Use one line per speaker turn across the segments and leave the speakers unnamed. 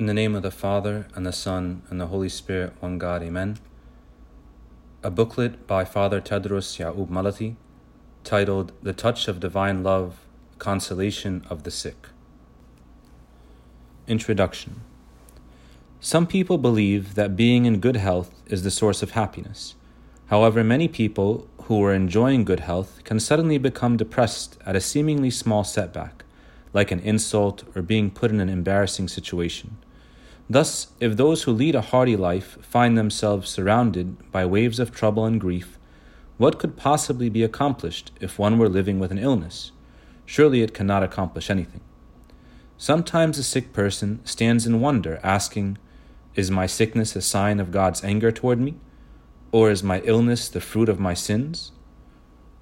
In the name of the Father, and the Son, and the Holy Spirit, one God, Amen. A booklet by Father Tadros Yacoub Malaty titled The Touch of Divine Love Consolation of the Sick. Introduction Some people believe that being in good health is the source of happiness. However, many people who are enjoying good health can suddenly become depressed at a seemingly small setback like an insult or being put in an embarrassing situation. Thus, if those who lead a hardy life find themselves surrounded by waves of trouble and grief, what could possibly be accomplished if one were living with an illness? Surely it cannot accomplish anything. Sometimes a sick person stands in wonder, asking, Is my sickness a sign of God's anger toward me? Or is my illness the fruit of my sins?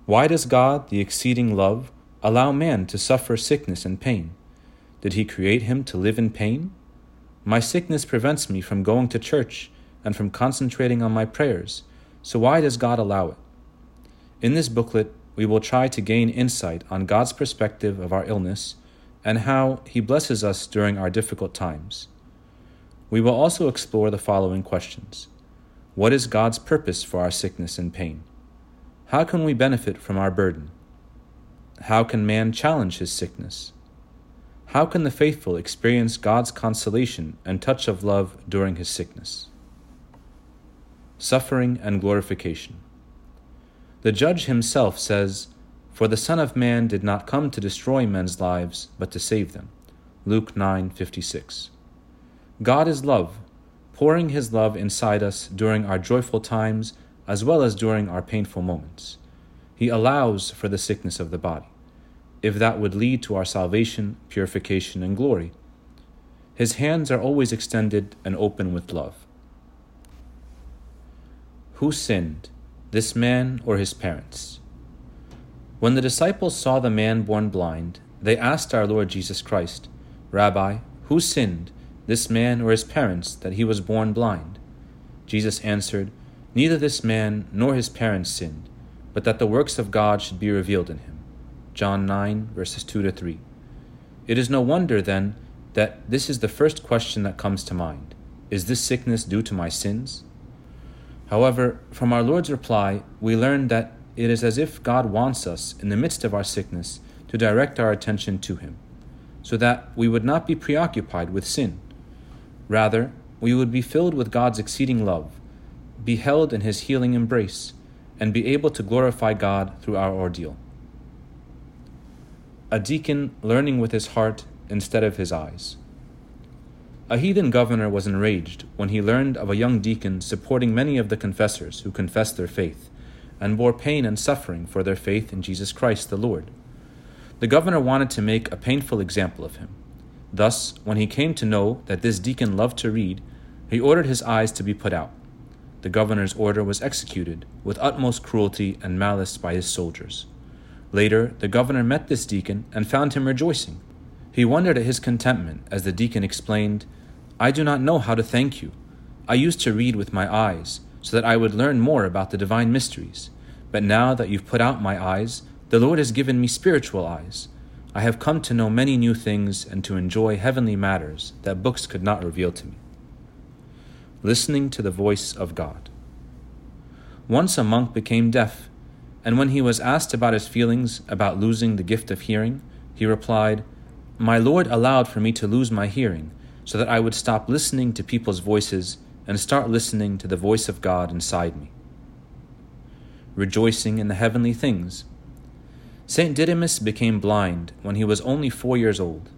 Why does God, the exceeding love, allow man to suffer sickness and pain? Did he create him to live in pain? My sickness prevents me from going to church and from concentrating on my prayers, so why does God allow it? In this booklet, we will try to gain insight on God's perspective of our illness and how He blesses us during our difficult times. We will also explore the following questions What is God's purpose for our sickness and pain? How can we benefit from our burden? How can man challenge his sickness? How can the faithful experience God's consolation and touch of love during his sickness? Suffering and glorification. The judge himself says, For the Son of Man did not come to destroy men's lives, but to save them. Luke 9:56. God is love, pouring his love inside us during our joyful times as well as during our painful moments. He allows for the sickness of the body, if that would lead to our salvation, purification, and glory. His hands are always extended and open with love. Who sinned, this man or his parents? When the disciples saw the man born blind, they asked our Lord Jesus Christ, Rabbi, who sinned, this man or his parents, that he was born blind? Jesus answered, Neither this man nor his parents sinned but that the works of God should be revealed in him. John 9, verses 2 to 3. It is no wonder, then, that this is the first question that comes to mind Is this sickness due to my sins? However, from our Lord's reply, we learn that it is as if God wants us, in the midst of our sickness, to direct our attention to Him, so that we would not be preoccupied with sin. Rather, we would be filled with God's exceeding love, be held in His healing embrace, and be able to glorify God through our ordeal. A deacon learning with his heart instead of his eyes. A heathen governor was enraged when he learned of a young deacon supporting many of the confessors who confessed their faith and bore pain and suffering for their faith in Jesus Christ the Lord. The governor wanted to make a painful example of him. Thus, when he came to know that this deacon loved to read, he ordered his eyes to be put out the governor's order was executed with utmost cruelty and malice by his soldiers. Later, the governor met this deacon and found him rejoicing. He wondered at his contentment as the deacon explained, I do not know how to thank you. I used to read with my eyes, so that I would learn more about the divine mysteries. But now that you've put out my eyes, the Lord has given me spiritual eyes. I have come to know many new things and to enjoy heavenly matters that books could not reveal to me listening to the voice of God. Once a monk became deaf, and when he was asked about his feelings about losing the gift of hearing, he replied, My Lord allowed for me to lose my hearing, so that I would stop listening to people's voices and start listening to the voice of God inside me. Rejoicing in the heavenly things. St. Didymus became blind when he was only four years old.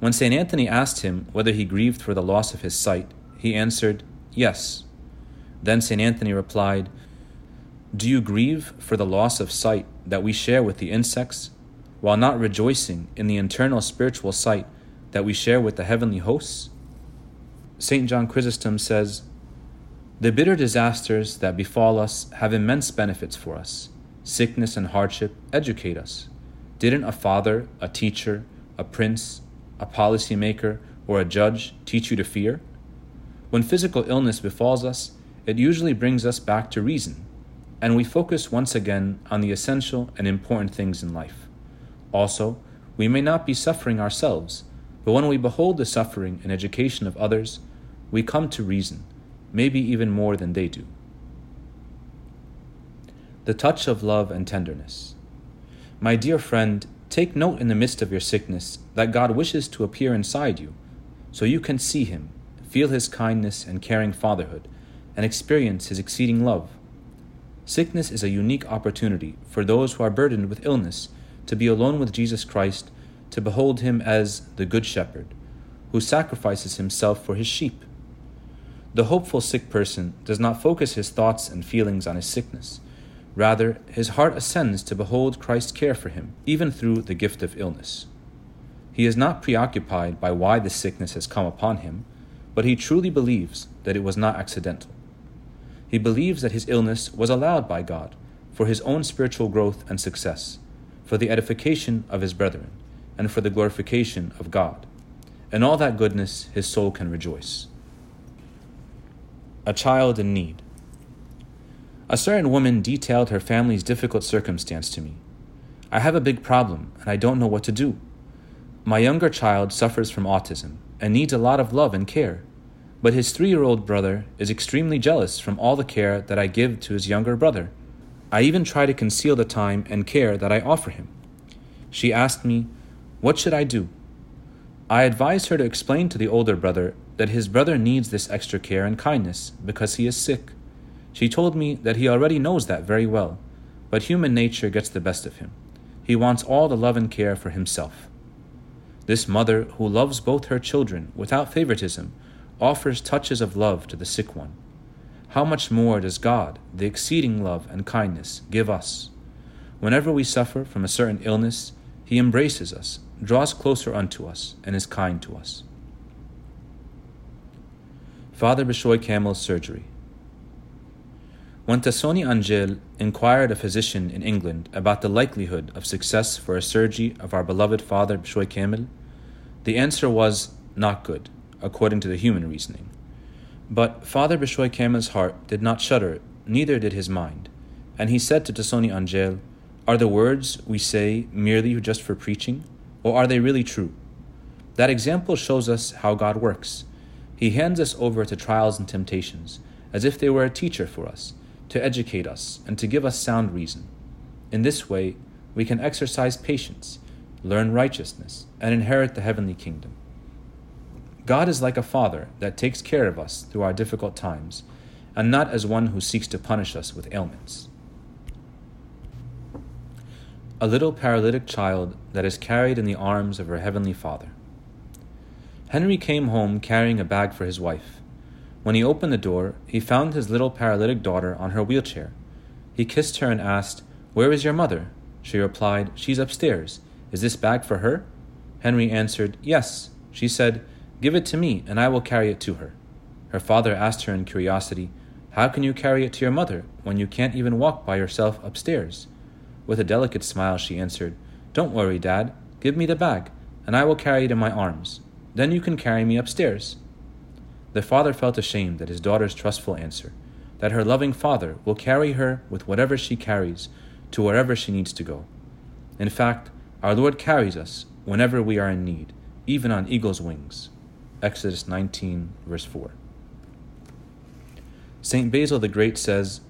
When St. Anthony asked him whether he grieved for the loss of his sight, he answered, Yes. Then St. Anthony replied, Do you grieve for the loss of sight that we share with the insects, while not rejoicing in the internal spiritual sight that we share with the heavenly hosts? St. John Chrysostom says, The bitter disasters that befall us have immense benefits for us. Sickness and hardship educate us. Didn't a father, a teacher, a prince, a policymaker, or a judge teach you to fear? When physical illness befalls us, it usually brings us back to reason, and we focus once again on the essential and important things in life. Also, we may not be suffering ourselves, But when we behold the suffering and education of others, we come to reason, maybe even more than they do. The touch of love and tenderness. My dear friend, take note in the midst of your sickness that God wishes to appear inside you, so you can see Him, feel His kindness and caring fatherhood, and experience His exceeding love. Sickness is a unique opportunity for those who are burdened with illness to be alone with Jesus Christ, to behold Him as the Good Shepherd, who sacrifices Himself for His sheep. The hopeful sick person does not focus his thoughts and feelings on his sickness. Rather, his heart ascends to behold Christ's care for him, even through the gift of illness. He is not preoccupied by why the sickness has come upon him, but he truly believes that it was not accidental. He believes that his illness was allowed by God for his own spiritual growth and success, for the edification of his brethren, and for the glorification of God. In all that goodness, his soul can rejoice. A child in need. A certain woman detailed her family's difficult circumstance to me. I have a big problem, and I don't know what to do. My younger child suffers from autism and needs a lot of love and care, but his three year old brother is extremely jealous from all the care that I give to his younger brother. I even try to conceal the time and care that I offer him. She asked me, What should I do? I advised her to explain to the older brother that his brother needs this extra care and kindness because he is sick. She told me that he already knows that very well, but human nature gets the best of him. He wants all the love and care for himself. This mother, who loves both her children without favoritism, offers touches of love to the sick one. How much more does God, the exceeding love and kindness, give us? Whenever we suffer from a certain illness, He embraces us, draws closer unto us, and is kind to us. Father Bishoy Kamel's surgery. When Tasoni Angele inquired a physician in England about the likelihood of success for a surgery of our beloved Father Bishoy Kamel, the answer was not good, according to the human reasoning. But Father Bishoy Kamel's heart did not shudder, neither did his mind, and he said to Tasoni Angele, Are the words we say merely just for preaching, or are they really true? That example shows us how God works he hands us over to trials and temptations, as if they were a teacher for us, to educate us and to give us sound reason. In this way, we can exercise patience, learn righteousness, and inherit the heavenly kingdom. God is like a father that takes care of us through our difficult times, and not as one who seeks to punish us with ailments. A little paralytic child that is carried in the arms of her heavenly Father. Henry came home carrying a bag for his wife. When he opened the door, he found his little paralytic daughter on her wheelchair. He kissed her and asked, Where is your mother? She replied, She's upstairs. Is this bag for her? Henry answered, Yes. She said, Give it to me, and I will carry it to her. Her father asked her in curiosity, How can you carry it to your mother when you can't even walk by yourself upstairs? With a delicate smile, she answered, Don't worry, Dad. Give me the bag, and I will carry it in my arms. Then you can carry me upstairs. The father felt ashamed at his daughter's trustful answer, that her loving father will carry her with whatever she carries to wherever she needs to go. In fact, our Lord carries us whenever we are in need, even on eagle's wings. Exodus 19, verse 4. St. Basil the Great says,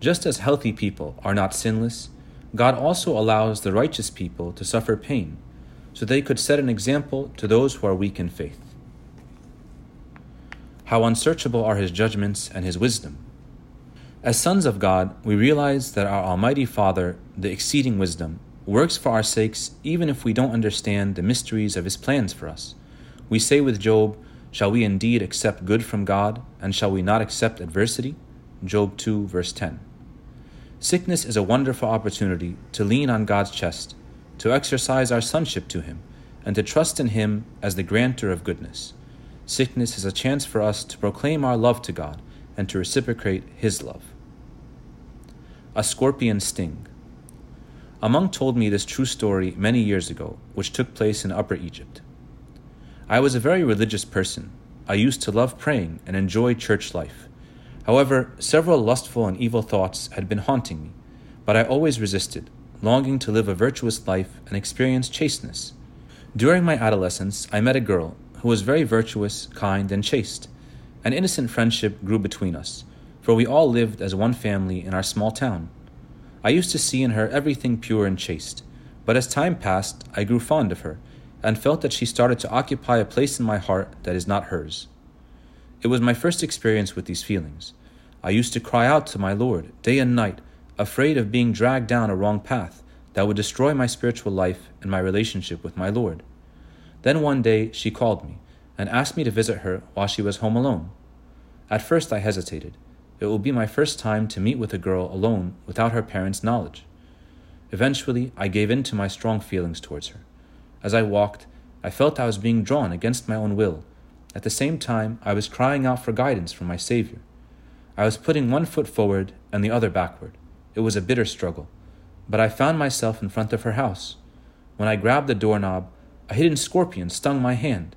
Just as healthy people are not sinless, God also allows the righteous people to suffer pain so they could set an example to those who are weak in faith. How unsearchable are his judgments and his wisdom. As sons of God, we realize that our Almighty Father, the exceeding wisdom, works for our sakes even if we don't understand the mysteries of his plans for us. We say with Job, Shall we indeed accept good from God, and shall we not accept adversity? Job 2, verse 10. Sickness is a wonderful opportunity to lean on God's chest to exercise our sonship to Him, and to trust in Him as the granter of goodness. Sickness is a chance for us to proclaim our love to God and to reciprocate His love. A scorpion sting. A monk told me this true story many years ago, which took place in Upper Egypt. I was a very religious person. I used to love praying and enjoy church life. However, several lustful and evil thoughts had been haunting me, but I always resisted, longing to live a virtuous life and experience chasteness. During my adolescence, I met a girl who was very virtuous, kind, and chaste. An innocent friendship grew between us, for we all lived as one family in our small town. I used to see in her everything pure and chaste, but as time passed, I grew fond of her and felt that she started to occupy a place in my heart that is not hers. It was my first experience with these feelings. I used to cry out to my Lord day and night, afraid of being dragged down a wrong path that would destroy my spiritual life and my relationship with my Lord. Then one day she called me and asked me to visit her while she was home alone. At first I hesitated. It will be my first time to meet with a girl alone without her parents' knowledge. Eventually, I gave in to my strong feelings towards her. As I walked, I felt I was being drawn against my own will. At the same time, I was crying out for guidance from my Savior. I was putting one foot forward and the other backward. It was a bitter struggle, but I found myself in front of her house. When I grabbed the doorknob, a hidden scorpion stung my hand.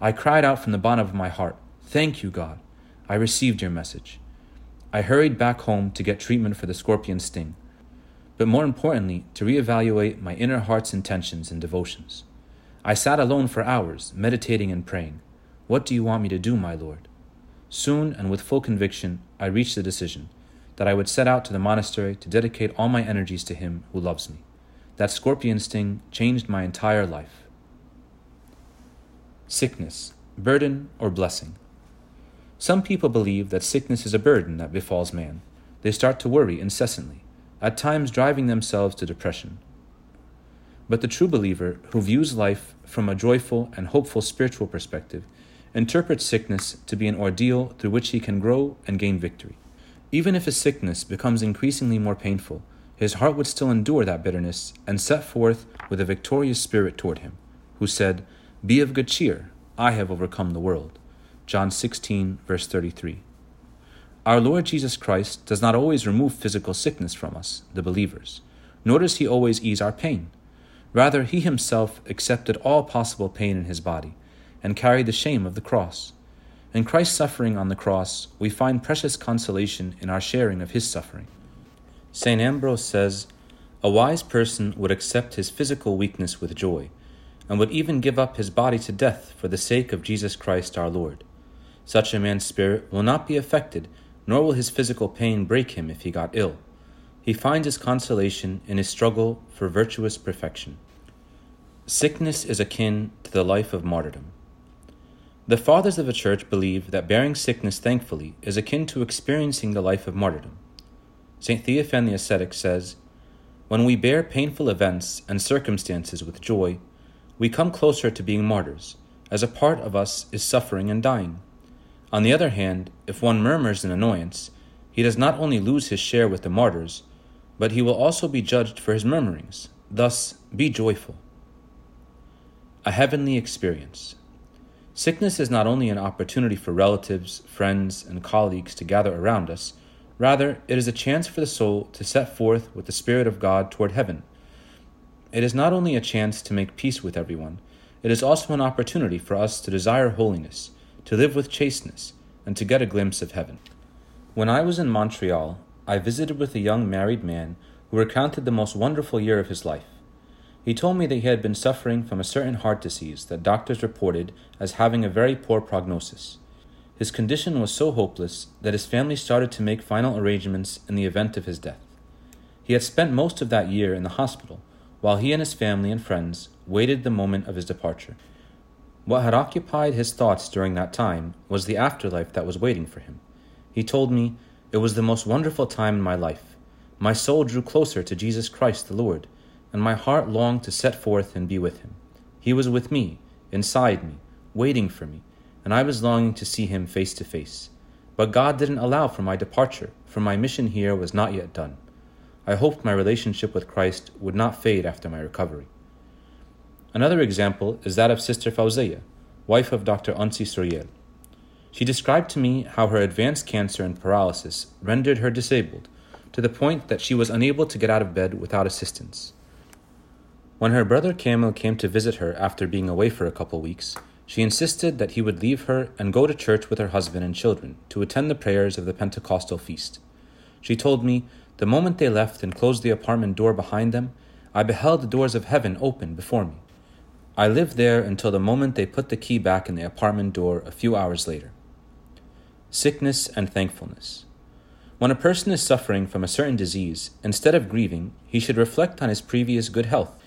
I cried out from the bottom of my heart, Thank you, God. I received your message. I hurried back home to get treatment for the scorpion sting but more importantly, to reevaluate my inner heart's intentions and devotions. I sat alone for hours, meditating and praying. What do you want me to do, my Lord? Soon and with full conviction, I reached the decision that I would set out to the monastery to dedicate all my energies to Him who loves me. That scorpion sting changed my entire life. Sickness, burden, or blessing. Some people believe that sickness is a burden that befalls man. They start to worry incessantly at times driving themselves to depression. But the true believer, who views life from a joyful and hopeful spiritual perspective, interprets sickness to be an ordeal through which he can grow and gain victory. Even if his sickness becomes increasingly more painful, his heart would still endure that bitterness and set forth with a victorious spirit toward him, who said, Be of good cheer, I have overcome the world. John 16, verse 33. Our Lord Jesus Christ does not always remove physical sickness from us, the believers, nor does he always ease our pain. Rather, he himself accepted all possible pain in his body and carried the shame of the cross. In Christ's suffering on the cross, we find precious consolation in our sharing of his suffering. St. Ambrose says, A wise person would accept his physical weakness with joy, and would even give up his body to death for the sake of Jesus Christ our Lord. Such a man's spirit will not be affected nor will his physical pain break him if he got ill. He finds his consolation in his struggle for virtuous perfection. Sickness is akin to the life of martyrdom. The fathers of the church believe that bearing sickness thankfully is akin to experiencing the life of martyrdom. St. Theophan the ascetic says, When we bear painful events and circumstances with joy, we come closer to being martyrs, as a part of us is suffering and dying. On the other hand, if one murmurs in annoyance, he does not only lose his share with the martyrs, but he will also be judged for his murmurings. Thus, be joyful. A heavenly experience. Sickness is not only an opportunity for relatives, friends, and colleagues to gather around us, rather, it is a chance for the soul to set forth with the Spirit of God toward heaven. It is not only a chance to make peace with everyone, it is also an opportunity for us to desire holiness to live with chasteness, and to get a glimpse of heaven. When I was in Montreal, I visited with a young married man who recounted the most wonderful year of his life. He told me that he had been suffering from a certain heart disease that doctors reported as having a very poor prognosis. His condition was so hopeless that his family started to make final arrangements in the event of his death. He had spent most of that year in the hospital, while he and his family and friends waited the moment of his departure. What had occupied his thoughts during that time was the afterlife that was waiting for him. He told me, It was the most wonderful time in my life. My soul drew closer to Jesus Christ the Lord, and my heart longed to set forth and be with him. He was with me, inside me, waiting for me, and I was longing to see him face to face. But God didn't allow for my departure, for my mission here was not yet done. I hoped my relationship with Christ would not fade after my recovery. Another example is that of Sister Fauziya, wife of Dr. Ansi Suriel. She described to me how her advanced cancer and paralysis rendered her disabled to the point that she was unable to get out of bed without assistance. When her brother Kamil came to visit her after being away for a couple weeks, she insisted that he would leave her and go to church with her husband and children to attend the prayers of the Pentecostal feast. She told me, the moment they left and closed the apartment door behind them, I beheld the doors of heaven open before me. I lived there until the moment they put the key back in the apartment door a few hours later. Sickness and thankfulness. When a person is suffering from a certain disease, instead of grieving, he should reflect on his previous good health.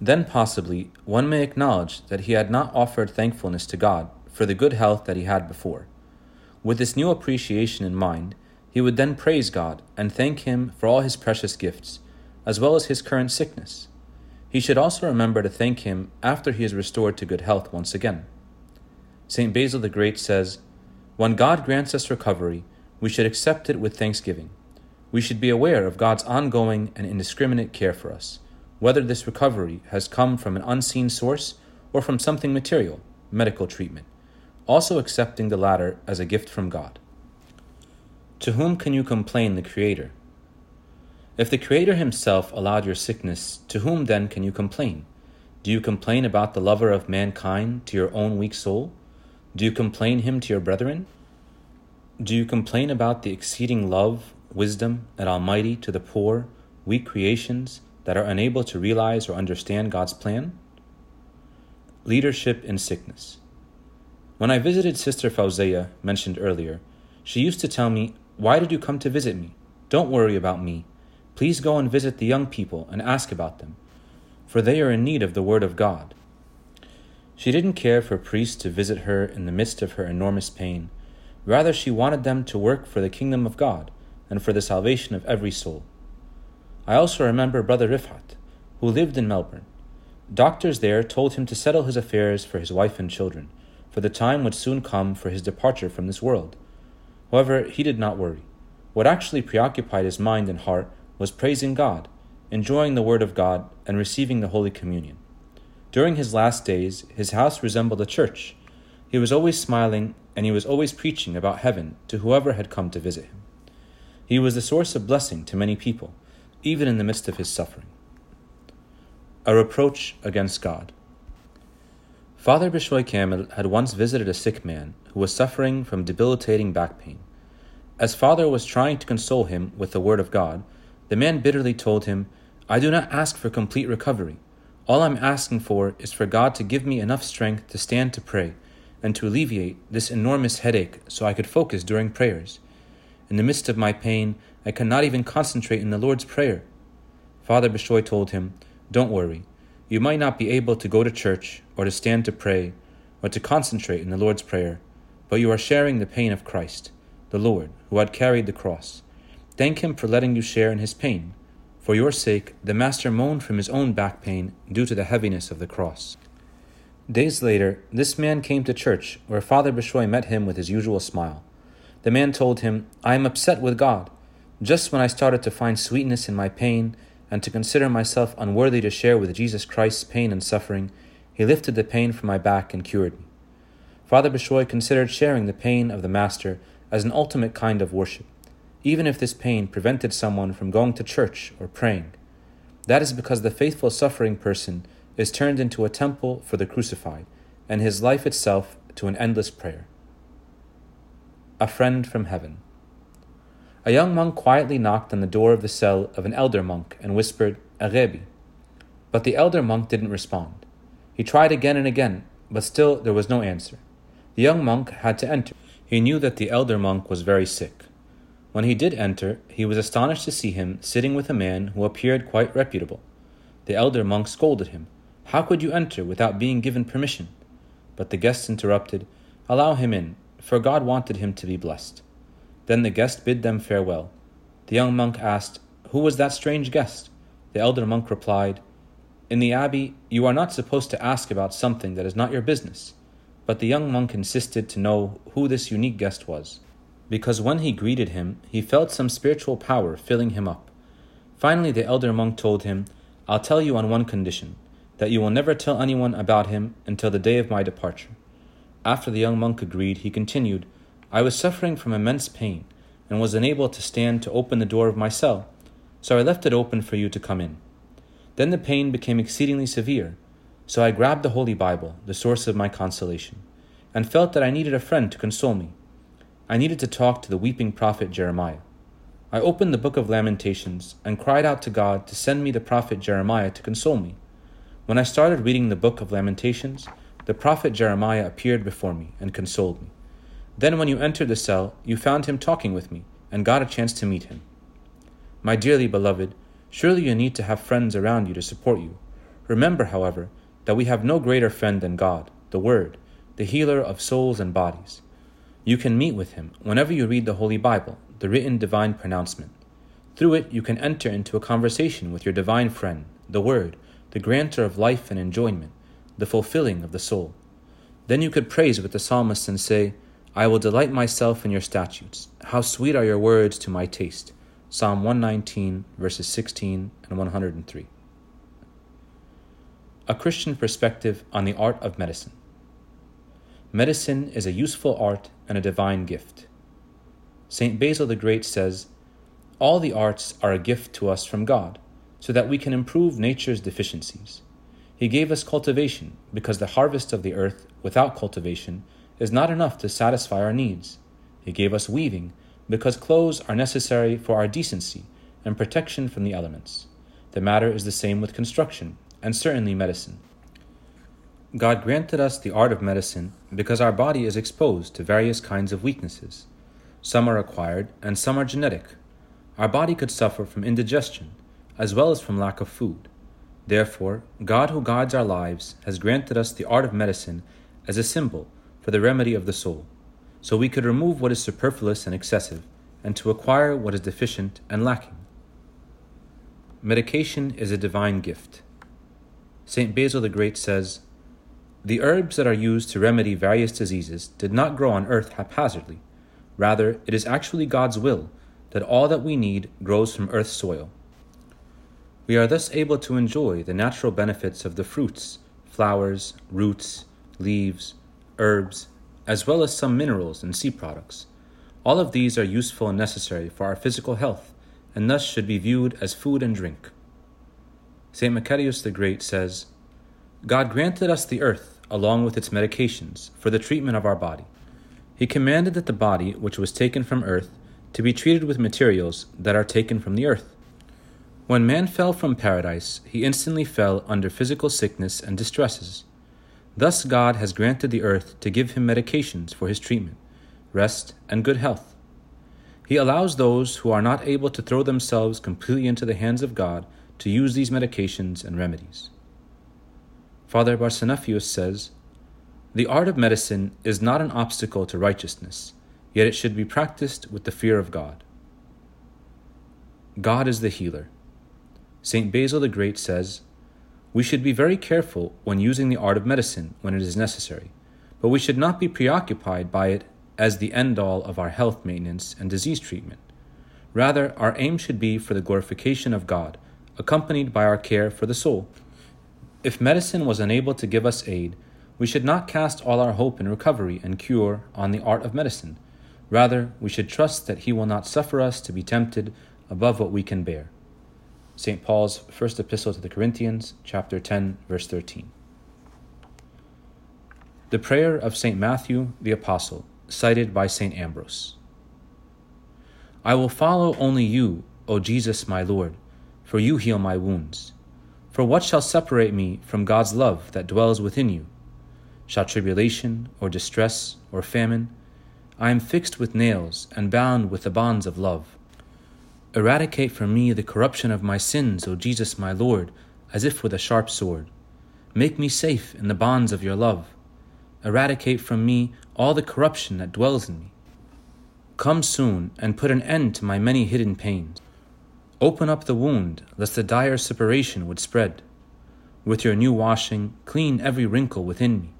Then, possibly, one may acknowledge that he had not offered thankfulness to God for the good health that he had before. With this new appreciation in mind, he would then praise God and thank Him for all His precious gifts, as well as his current sickness. He should also remember to thank him after he is restored to good health once again. St. Basil the Great says, When God grants us recovery, we should accept it with thanksgiving. We should be aware of God's ongoing and indiscriminate care for us, whether this recovery has come from an unseen source or from something material, medical treatment, also accepting the latter as a gift from God. To whom can you complain the Creator? If the Creator Himself allowed your sickness, to whom then can you complain? Do you complain about the lover of mankind to your own weak soul? Do you complain Him to your brethren? Do you complain about the exceeding love, wisdom, and Almighty to the poor, weak creations that are unable to realize or understand God's plan? Leadership in sickness. When I visited Sister Fauziya, mentioned earlier, she used to tell me, Why did you come to visit me? Don't worry about me. Please go and visit the young people and ask about them, for they are in need of the Word of God. She didn't care for priests to visit her in the midst of her enormous pain. Rather, she wanted them to work for the kingdom of God and for the salvation of every soul. I also remember Brother Rifat, who lived in Melbourne. Doctors there told him to settle his affairs for his wife and children, for the time would soon come for his departure from this world. However, he did not worry. What actually preoccupied his mind and heart was praising God, enjoying the Word of God, and receiving the Holy Communion. During his last days, his house resembled a church. He was always smiling, and he was always preaching about heaven to whoever had come to visit him. He was the source of blessing to many people, even in the midst of his suffering. A reproach against God. Father Bishoy Kamel had once visited a sick man who was suffering from debilitating back pain. As Father was trying to console him with the Word of God, the man bitterly told him, I do not ask for complete recovery. All I'm asking for is for God to give me enough strength to stand to pray and to alleviate this enormous headache so I could focus during prayers. In the midst of my pain, I cannot even concentrate in the Lord's Prayer. Father Bishoy told him, Don't worry. You might not be able to go to church or to stand to pray or to concentrate in the Lord's Prayer, but you are sharing the pain of Christ, the Lord, who had carried the cross. Thank him for letting you share in his pain. For your sake, the Master moaned from his own back pain due to the heaviness of the cross. Days later, this man came to church, where Father Bishoy met him with his usual smile. The man told him, I am upset with God. Just when I started to find sweetness in my pain and to consider myself unworthy to share with Jesus Christ's pain and suffering, he lifted the pain from my back and cured me. Father Bishoy considered sharing the pain of the Master as an ultimate kind of worship even if this pain prevented someone from going to church or praying. That is because the faithful suffering person is turned into a temple for the crucified, and his life itself to an endless prayer. A friend from heaven. A young monk quietly knocked on the door of the cell of an elder monk and whispered, Arebi. But the elder monk didn't respond. He tried again and again, but still there was no answer. The young monk had to enter. He knew that the elder monk was very sick. When he did enter, he was astonished to see him sitting with a man who appeared quite reputable. The elder monk scolded him. How could you enter without being given permission? But the guest interrupted, Allow him in, for God wanted him to be blessed. Then the guest bid them farewell. The young monk asked, Who was that strange guest? The elder monk replied, In the abbey, you are not supposed to ask about something that is not your business. But the young monk insisted to know who this unique guest was because when he greeted him, he felt some spiritual power filling him up. Finally, the elder monk told him, I'll tell you on one condition that you will never tell anyone about him until the day of my departure. After the young monk agreed, he continued, I was suffering from immense pain and was unable to stand to open the door of my cell, so I left it open for you to come in. Then the pain became exceedingly severe, so I grabbed the Holy Bible, the source of my consolation, and felt that I needed a friend to console me. I needed to talk to the weeping prophet Jeremiah. I opened the book of Lamentations and cried out to God to send me the prophet Jeremiah to console me. When I started reading the book of Lamentations, the prophet Jeremiah appeared before me and consoled me. Then, when you entered the cell, you found him talking with me and got a chance to meet him. My dearly beloved, surely you need to have friends around you to support you. Remember, however, that we have no greater friend than God, the Word, the healer of souls and bodies. You can meet with him whenever you read the Holy Bible, the written divine pronouncement. Through it, you can enter into a conversation with your divine friend, the Word, the granter of life and enjoyment, the fulfilling of the soul. Then you could praise with the psalmist and say, I will delight myself in your statutes. How sweet are your words to my taste. Psalm 119, verses 16 and 103. A Christian perspective on the art of medicine. Medicine is a useful art and a divine gift. St. Basil the Great says, All the arts are a gift to us from God, so that we can improve nature's deficiencies. He gave us cultivation because the harvest of the earth without cultivation is not enough to satisfy our needs. He gave us weaving because clothes are necessary for our decency and protection from the elements. The matter is the same with construction and certainly medicine. God granted us the art of medicine because our body is exposed to various kinds of weaknesses. Some are acquired and some are genetic. Our body could suffer from indigestion as well as from lack of food. Therefore, God who guides our lives has granted us the art of medicine as a symbol for the remedy of the soul, so we could remove what is superfluous and excessive, and to acquire what is deficient and lacking. Medication is a divine gift. St. Basil the Great says, the herbs that are used to remedy various diseases did not grow on earth haphazardly. Rather, it is actually God's will that all that we need grows from earth's soil. We are thus able to enjoy the natural benefits of the fruits, flowers, roots, leaves, herbs, as well as some minerals and sea products. All of these are useful and necessary for our physical health, and thus should be viewed as food and drink. St. Macarius the Great says, God granted us the earth along with its medications, for the treatment of our body. He commanded that the body, which was taken from earth, to be treated with materials that are taken from the earth. When man fell from paradise, he instantly fell under physical sickness and distresses. Thus, God has granted the earth to give him medications for his treatment, rest, and good health. He allows those who are not able to throw themselves completely into the hands of God to use these medications and remedies. Father Barsanuphius says, The art of medicine is not an obstacle to righteousness, yet it should be practiced with the fear of God. God is the healer. St. Basil the Great says, We should be very careful when using the art of medicine when it is necessary, but we should not be preoccupied by it as the end all of our health maintenance and disease treatment. Rather, our aim should be for the glorification of God, accompanied by our care for the soul. If medicine was unable to give us aid, we should not cast all our hope in recovery and cure on the art of medicine. Rather, we should trust that He will not suffer us to be tempted above what we can bear. St. Paul's First Epistle to the Corinthians, chapter 10, verse 13. The prayer of St. Matthew the Apostle, cited by St. Ambrose. I will follow only you, O Jesus my Lord, for you heal my wounds. For what shall separate me from God's love that dwells within you? Shall tribulation, or distress, or famine? I am fixed with nails and bound with the bonds of love. Eradicate from me the corruption of my sins, O Jesus my Lord, as if with a sharp sword. Make me safe in the bonds of your love. Eradicate from me all the corruption that dwells in me. Come soon and put an end to my many hidden pains. Open up the wound, lest the dire separation would spread. With your new washing, clean every wrinkle within me.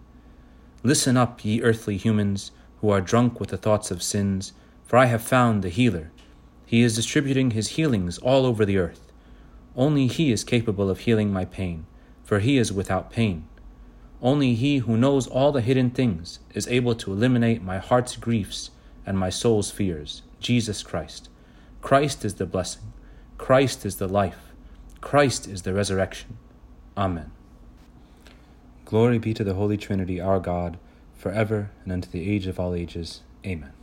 Listen up, ye earthly humans, who are drunk with the thoughts of sins, for I have found the healer. He is distributing his healings all over the earth. Only he is capable of healing my pain, for he is without pain. Only he who knows all the hidden things is able to eliminate my heart's griefs and my soul's fears, Jesus Christ. Christ is the blessing. Christ is the life. Christ is the resurrection. Amen. Glory be to the Holy Trinity, our God, forever and unto the age of all ages. Amen.